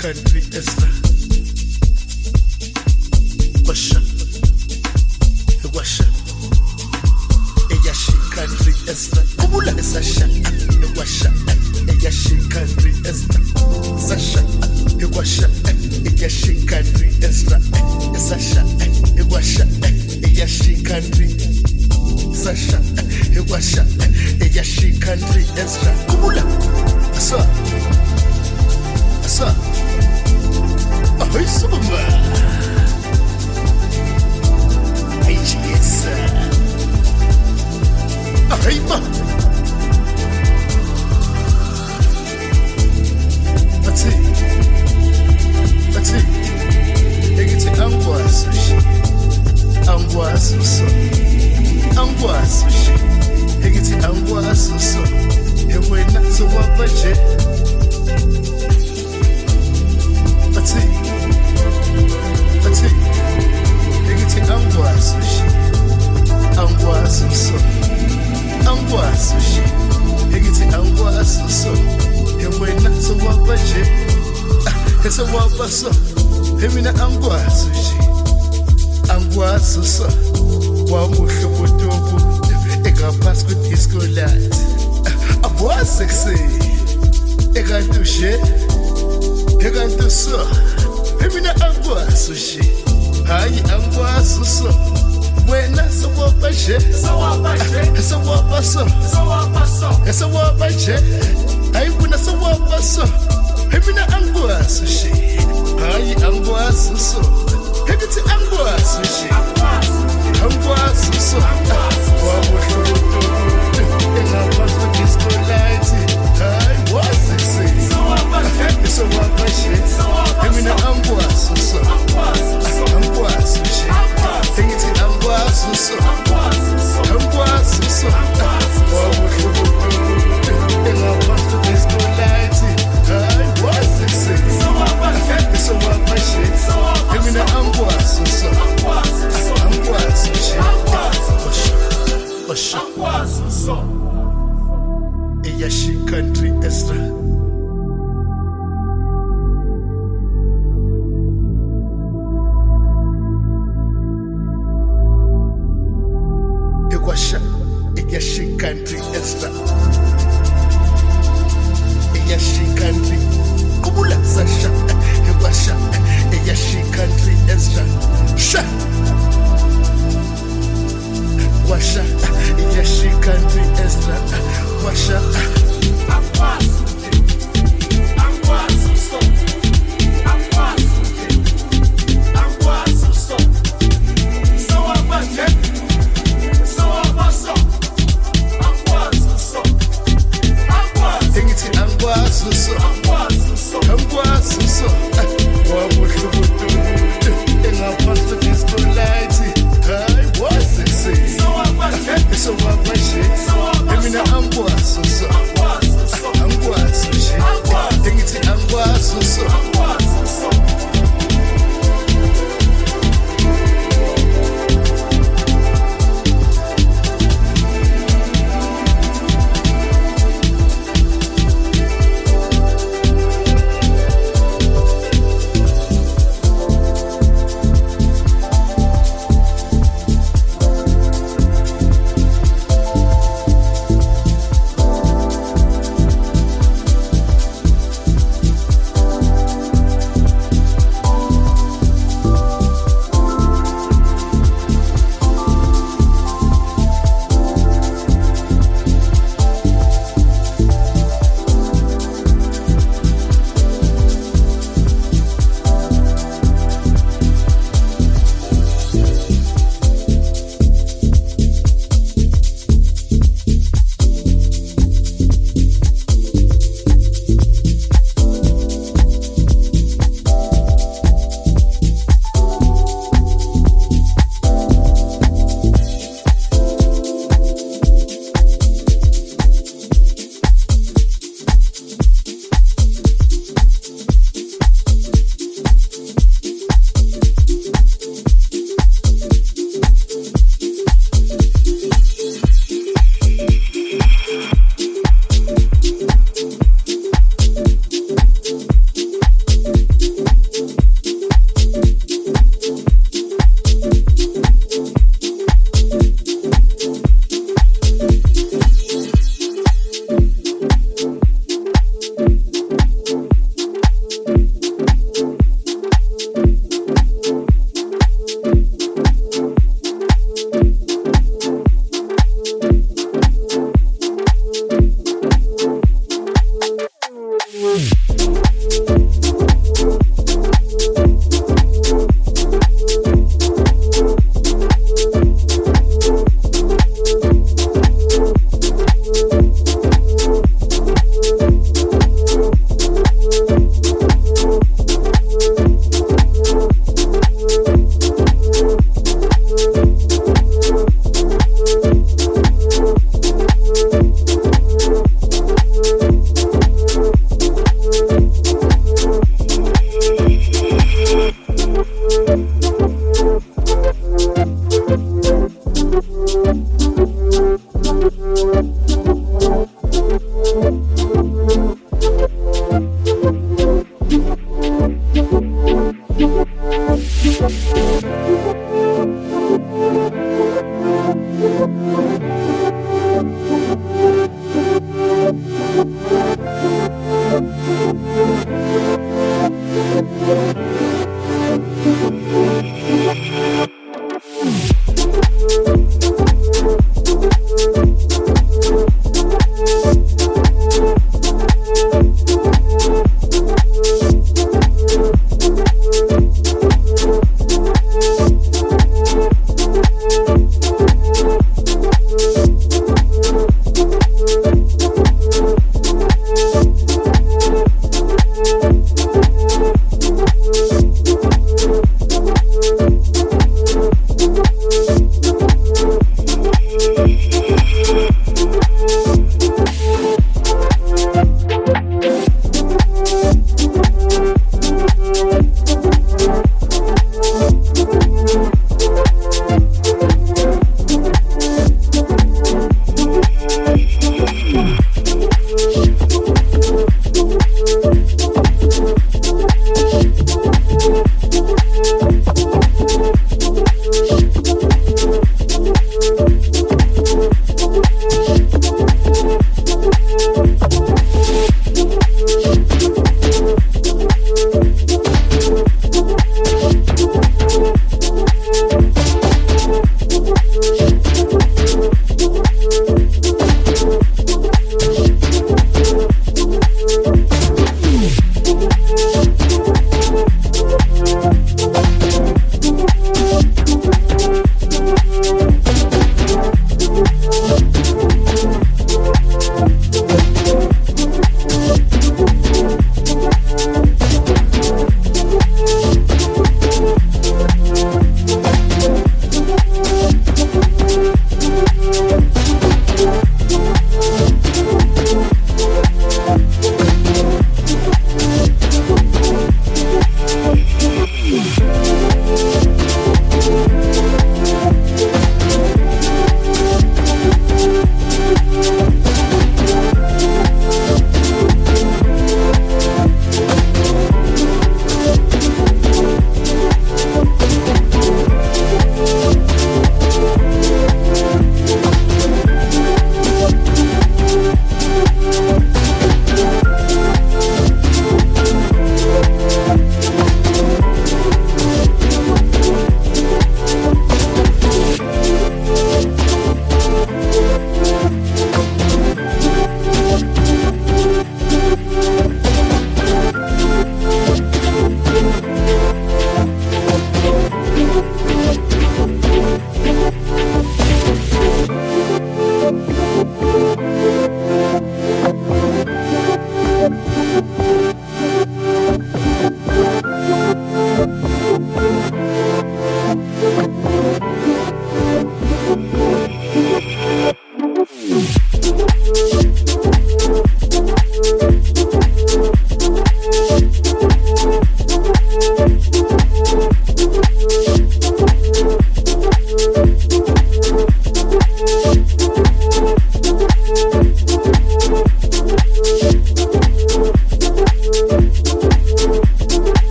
Country is. Sowapha so. Sowapha so. esewapha nje hayi kuna sewapha so emina angikwazi nje hayi angikwazi so. Ekithi angikwazi nje angikwazi so. Wabuhlubuhlubu engaphansi kwe-disco light hayi wazi kuseni Sowapha nje. esewapha nje emina angikwazi so angikwazi nje engithi angikwazi so angikwazi so wabuhlubuhlubu engaphansi kwe-disco light hayi wazi kuseni esewapha nje emina angikwazi so angikwazi nje Osha, osha. Country Ezra. Ezra. Eyashi country. Kubula Sasha. Ekwasha, Eyashi country Ezra. Sha. Washa, Eyashi country Ezra. Washa.